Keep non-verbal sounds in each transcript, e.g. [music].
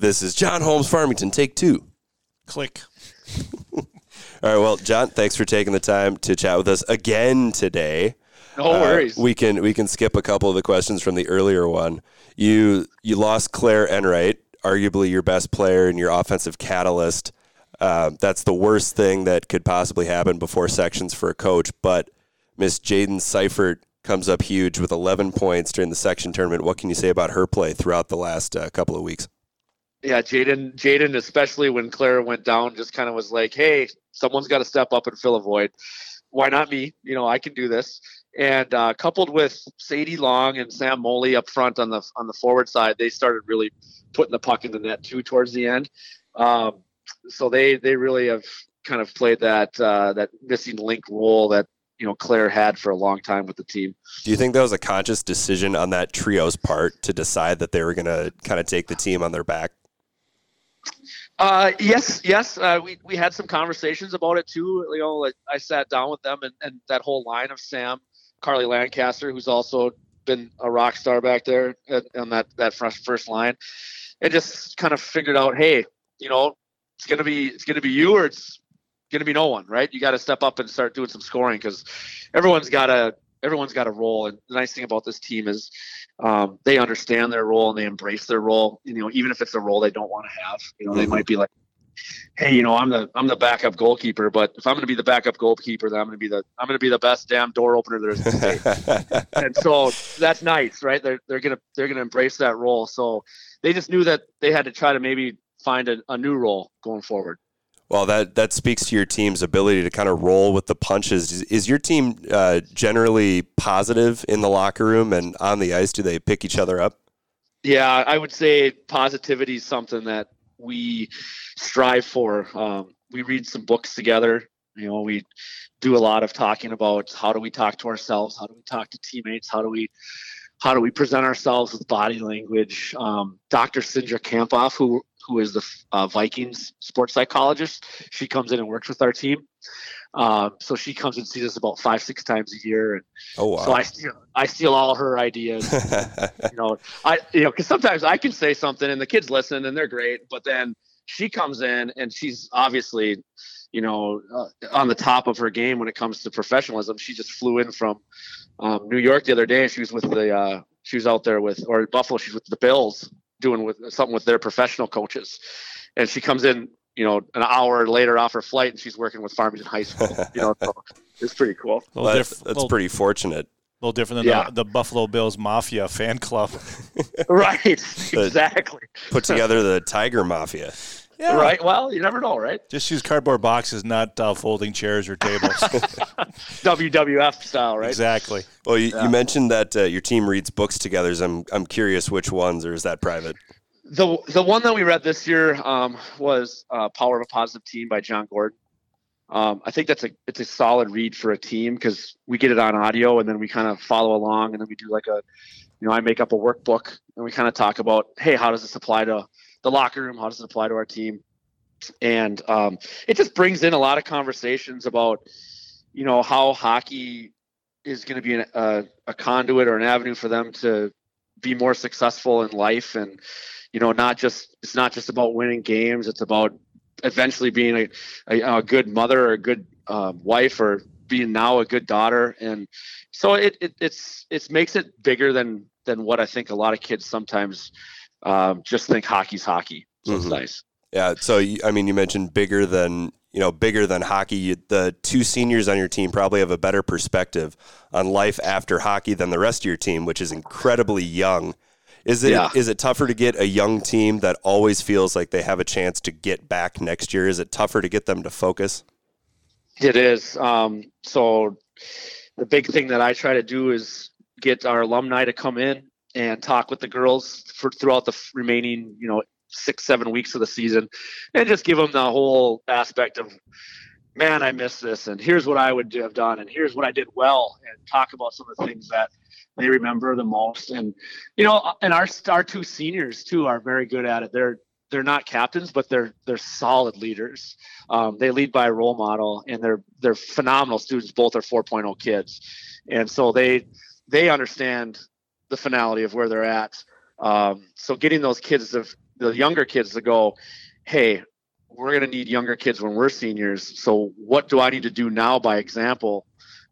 This is Jon Holmes Farmington, take two. Click. [laughs] All right, well, Jon, thanks for taking the time to chat with us again today. No worries. Uh, we can we can skip a couple of the questions from the earlier one. You you lost Claire Enright, arguably your best player and your offensive catalyst. Uh, that's the worst thing that could possibly happen before sections for a coach. But Miss Jaden Seifert comes up huge with 11 points during the section tournament. What can you say about her play throughout the last uh, couple of weeks? Yeah, Jaden, Jaden, especially when Claire went down, just kind of was like, "Hey, someone's got to step up and fill a void. Why not me? You know, I can do this." And uh, coupled with Sadie Long and Sam Moley up front on the on the forward side, they started really putting the puck in the net too towards the end. Um, so they they really have kind of played that uh, that missing link role that you know Claire had for a long time with the team. Do you think that was a conscious decision on that trio's part to decide that they were going to kind of take the team on their back? Uh, yes, yes. Uh, we, we had some conversations about it too. You know, I sat down with them and, and that whole line of Sam, Carly Lancaster, who's also been a rock star back there on that, that first, first line and just kind of figured out, Hey, you know, it's going to be, it's going to be you or it's going to be no one, right? You got to step up and start doing some scoring because everyone's got a, everyone's got a role. And the nice thing about this team is um, they understand their role and they embrace their role. You know, even if it's a role they don't want to have, you know, they Mm-hmm. might be like, "Hey, you know, I'm the I'm the backup goalkeeper, but if I'm going to be the backup goalkeeper, then I'm going to be the I'm going to be the best damn door opener there is." in the state." and so that's nice, right? They're they're gonna they're gonna embrace that role. So they just knew that they had to try to maybe find a, a new role going forward. Well, that that speaks to your team's ability to kind of roll with the punches. Is, is your team uh, generally positive in the locker room and on the ice? Do they pick each other up? Yeah, I would say positivity is something that we strive for. Um, we read some books together. You know, we do a lot of talking about how do we talk to ourselves, how do we talk to teammates, how do we how do we present ourselves with body language. Um, Dr. Cindra Kamphoff, who who is the uh, Vikings sports psychologist, she comes in and works with our team. Um, so she comes and sees us about five six times a year, and Oh wow! so I steal I steal all her ideas [laughs] you know, I you know, because sometimes I can say something and the kids listen and they're great, but then she comes in and she's obviously, you know, uh, on the top of her game when it comes to professionalism. She just flew in from um, New York the other day. and She was with the uh, she was out there with or Buffalo. She's with the Bills doing with something with their professional coaches, and she comes in. You know, an hour later off her flight, and she's working with Farmington High School. You know, so [laughs] it's pretty cool. A little, Well, diff- that's that's little, pretty fortunate. A little different than Yeah. the, the Buffalo Bills Mafia fan club. [laughs] Right, [laughs] exactly. Put together the Tiger Mafia. Yeah. Right. Well, you never know, right? Just use cardboard boxes, not uh, folding chairs or tables. [laughs] WWF style, right? Exactly. Well, you, Yeah. you mentioned that uh, your team reads books together. So I'm I'm curious which ones, or is that private? The the one that we read this year um, was uh, "Power of a Positive Team" by Jon Gordon. Um, I think that's a it's a solid read for a team because we get it on audio and then we kind of follow along and then we do like a, you know, I make up a workbook and we kind of talk about, hey, how does this apply to the locker room? How does it apply to our team? And um, it just brings in a lot of conversations about, you know, how hockey is going to be an, a, a conduit or an avenue for them to be more successful in life and you know not just it's not just about winning games it's about eventually being a, a, a good mother or a good uh, wife or being now a good daughter and so it, it it's it makes it bigger than than what i think a lot of kids sometimes um, just think hockey's hockey so it's Mhm. nice Yeah. So I mean, you mentioned bigger than you know bigger than hockey. You, the two seniors on your team probably have a better perspective on life after hockey than the rest of your team, which is incredibly young. Is it is Yeah. it tougher to get a young team that always feels like they have a chance to get back next year? Is it tougher to get them to focus? It is. Um, so the big thing that I try to do is get our alumni to come in and talk with the girls for throughout the remaining, you know, six, seven weeks of the season, and just give them the whole aspect of, man, I miss this, and here's what I would have done, and here's what I did well, and talk about some of the things that they remember the most, and you know, and our our two seniors too are very good at it. They're they're not captains, but they're they're solid leaders. Um, they lead by role model, and they're they're phenomenal students. Both are 4.0 kids, and so they they understand the finality of where they're at. Um, so getting those kids to the younger kids to go, hey, we're going to need younger kids when we're seniors. So what do I need to do now by example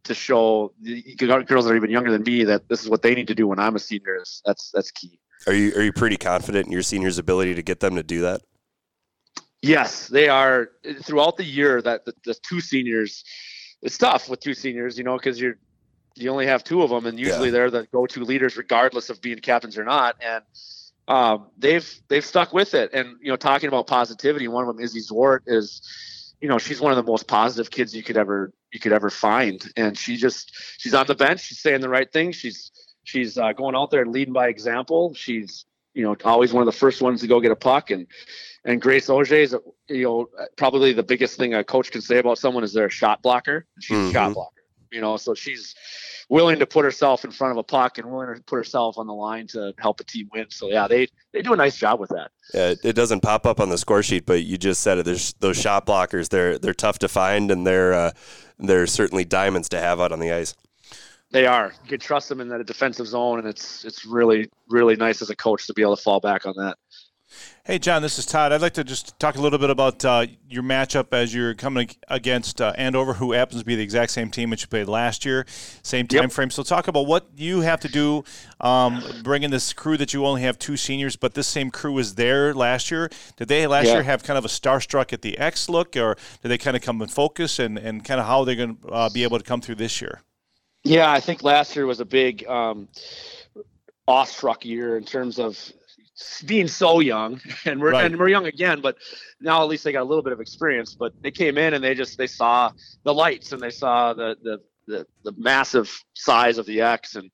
to show the girls that are even younger than me that this is what they need to do when I'm a senior? That's that's key. Are you are you pretty confident in your seniors' ability to get them to do that? Yes, they are. Throughout the year, that the, the two seniors, it's tough with two seniors, you know, because you're you only have two of them, and usually yeah. they're the go-to leaders, regardless of being captains or not. And um, they've they've stuck with it. And you know, talking about positivity, one of them, Izzy Zwart, is you know she's one of the most positive kids you could ever you could ever find, and she just she's on the bench, she's saying the right thing, she's she's uh, going out there and leading by example. She's you know always one of the first ones to go get a puck, and and Grace Auger is you know probably the biggest thing a coach can say about someone is they're a shot blocker. She's mm-hmm. a shot blocker, you know, so she's willing to put herself in front of a puck and willing to put herself on the line to help a team win. So yeah, they they do a nice job with that. Yeah, it doesn't pop up on the score sheet, but you just said it. There's those shot blockers. They're they're tough to find, and they're uh, they're certainly diamonds to have out on the ice. They are. You can trust them in that defensive zone, and it's it's really really nice as a coach to be able to fall back on that. Hey, Jon, this is Todd. I'd like to just talk a little bit about uh, your matchup as you're coming against uh, Andover, who happens to be the exact same team that you played last year, same time yep. frame. So, talk about what you have to do, um, bringing this crew that you only have two seniors, but this same crew was there last year. Did they last yeah. year have kind of a starstruck at the X look, or did they kind of come in focus, and, and kind of how they're going to uh, be able to come through this year? Yeah, I think last year was a big um, awestruck year in terms of being so young [laughs] and we're right. and we're young again but now at least they got a little bit of experience but they came in and they just they saw the lights and they saw the the the, the massive size of the x and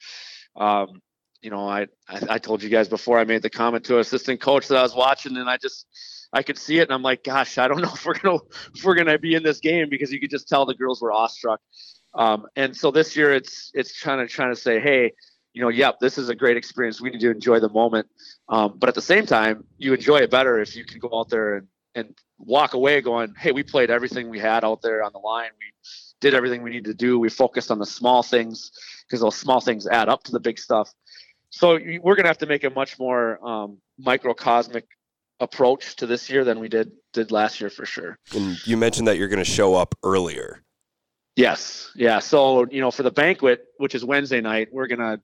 um you know I, I i told you guys before i made the comment to assistant coach that i was watching and i just I could see it, and I'm like, gosh, I don't know [laughs] if we're gonna if we're gonna be in this game because you could just tell the girls were awestruck. Um, and so this year, it's it's trying to trying to say, hey, you know, yep, this is a great experience. We need to enjoy the moment. Um, but at the same time, you enjoy it better if you can go out there and, and walk away going, hey, we played everything we had out there on the line. We did everything we needed to do. We focused on the small things because those small things add up to the big stuff. So we're going to have to make a much more um, microcosmic approach to this year than we did did last year for sure. And you mentioned that you're going to show up earlier. Yes. Yeah. So, you know, for the banquet, which is Wednesday night, we're to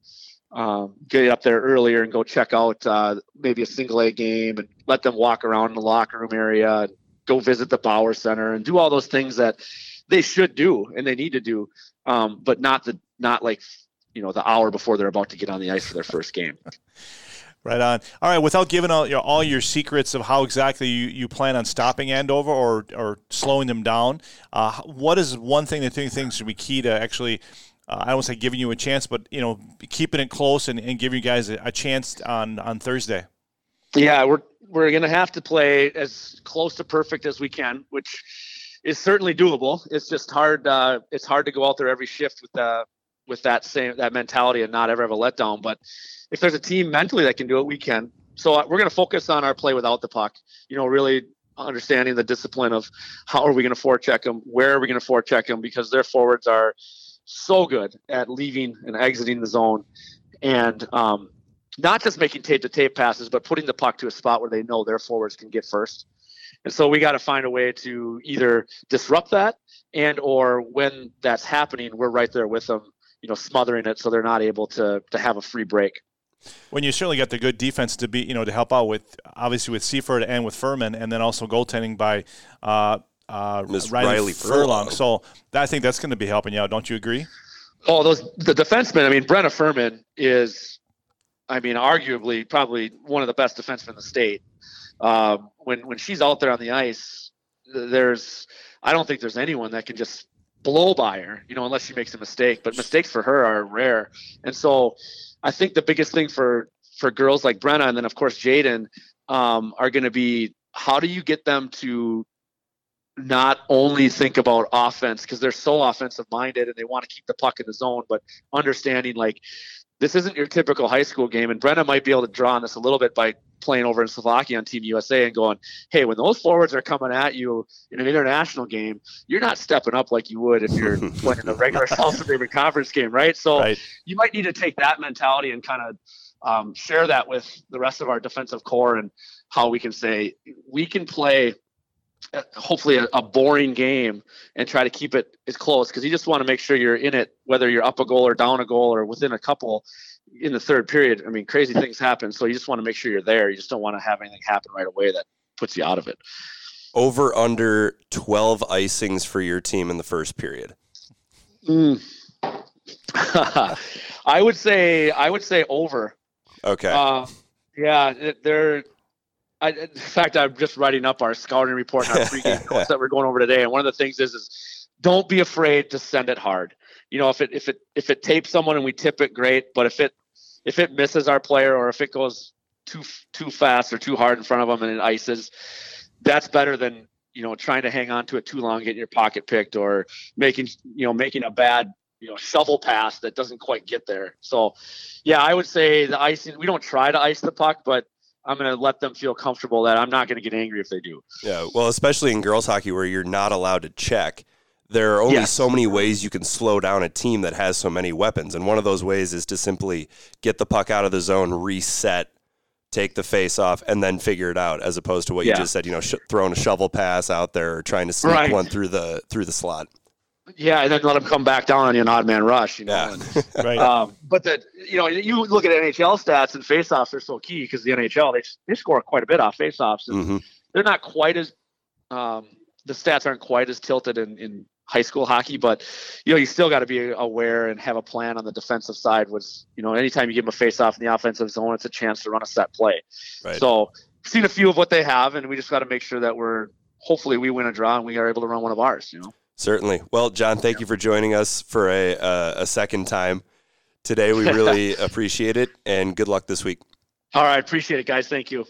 um, get up there earlier and go check out uh, maybe a single A game and let them walk around in the locker room area and go visit the Bauer Center and do all those things that they should do and they need to do, um, but not the not like you know the hour before they're about to get on the ice for their first game. Right on. All right, without giving all your, all your secrets of how exactly you, you plan on stopping Andover or, or slowing them down, uh, what is one thing that you think should be key to actually, uh, I don't say giving you a chance, but you know, keeping it close and, and giving you guys a, a chance on, on Thursday? Yeah, we're we're gonna have to play as close to perfect as we can, which is certainly doable. It's just hard. Uh, it's hard to go out there every shift with uh, with that same that mentality and not ever have a letdown. But if there's a team mentally that can do it, we can. So uh, we're going to focus on our play without the puck. You know, really understanding the discipline of how are we going to forecheck them, where are we going to forecheck them, because their forwards are so good at leaving and exiting the zone, and um, not just making tape to tape passes, but putting the puck to a spot where they know their forwards can get first. And so we got to find a way to either disrupt that and or when that's happening, we're right there with them, you know, smothering it so they're not able to to have a free break when you certainly got the good defense to be, you know, to help out with obviously with Seifert and with Furman, and then also goaltending by uh, uh, Riley, Riley Furlong. Furlong. So I think that's going to be helping you out. Don't you agree? Oh, those the defensemen. I mean, Brenna Furman is, I mean, arguably probably one of the best defensemen in the state. Um, when when she's out there on the ice, there's I don't think there's anyone that can just blow by her, you know, unless she makes a mistake. But mistakes for her are rare, and so I think the biggest thing for for girls like Brenna and then of course Jaden um, are going to be how do you get them to not only think about offense because they're so offensive minded and they want to keep the puck in the zone, but understanding like this isn't your typical high school game. And Brenna might be able to draw on this a little bit by playing over in Slovakia on Team USA and going, hey, when those forwards are coming at you in an international game, you're not stepping up like you would if you're [laughs] playing a regular South David Conference game, right? So right. you might need to take that mentality and kind of um, share that with the rest of our defensive corps and how we can say we can play hopefully a, a, boring game and try to keep it as close because you just want to make sure you're in it whether you're up a goal or down a goal or within a couple in the third period. I mean crazy things happen so you just want to make sure you're there. You just don't want to have anything happen right away that puts you out of it. Over under 12 icings for your team in the first period. Mm. [laughs] i would say i would say over. Okay. Uh, yeah they're I, in fact, I'm just writing up our scouting report and our [laughs] pregame notes that we're going over today. And one of the things is, is don't be afraid to send it hard. You know, if it if it if it tapes someone and we tip it, great. But if it if it misses our player or if it goes too too fast or too hard in front of them and it ices, that's better than you know trying to hang on to it too long, getting your pocket picked, or making you know making a bad you know shovel pass that doesn't quite get there. So, yeah, I would say the icing. We don't try to ice the puck, but I'm going to let them feel comfortable that I'm not going to get angry if they do. Yeah, well, especially in girls hockey where you're not allowed to check. There are only yes. so many ways you can slow down a team that has so many weapons, and one of those ways is to simply get the puck out of the zone, reset, take the face off, and then figure it out. As opposed to what yeah. you just said, you know, sh- throwing a shovel pass out there or trying to sneak right. one through the through the slot. Yeah, and then let them come back down on you an odd man rush, you know. Yeah. And, [laughs] right. Um, but that you know, you look at NHL stats and faceoffs are so key because the NHL they they score quite a bit off faceoffs, and mm-hmm. they're not quite as um, the stats aren't quite as tilted in, in high school hockey, but you know, you still got to be aware and have a plan on the defensive side. Was you know, anytime you give them a face-off in the offensive zone, it's a chance to run a set play. Right. So, seen a few of what they have, and we just got to make sure that we're hopefully we win a draw and we are able to run one of ours. You know. Certainly. Well, Jon, thank you for joining us for a, uh, a second time today. We really [laughs] appreciate it, and good luck this week. All right. Appreciate it, guys. Thank you.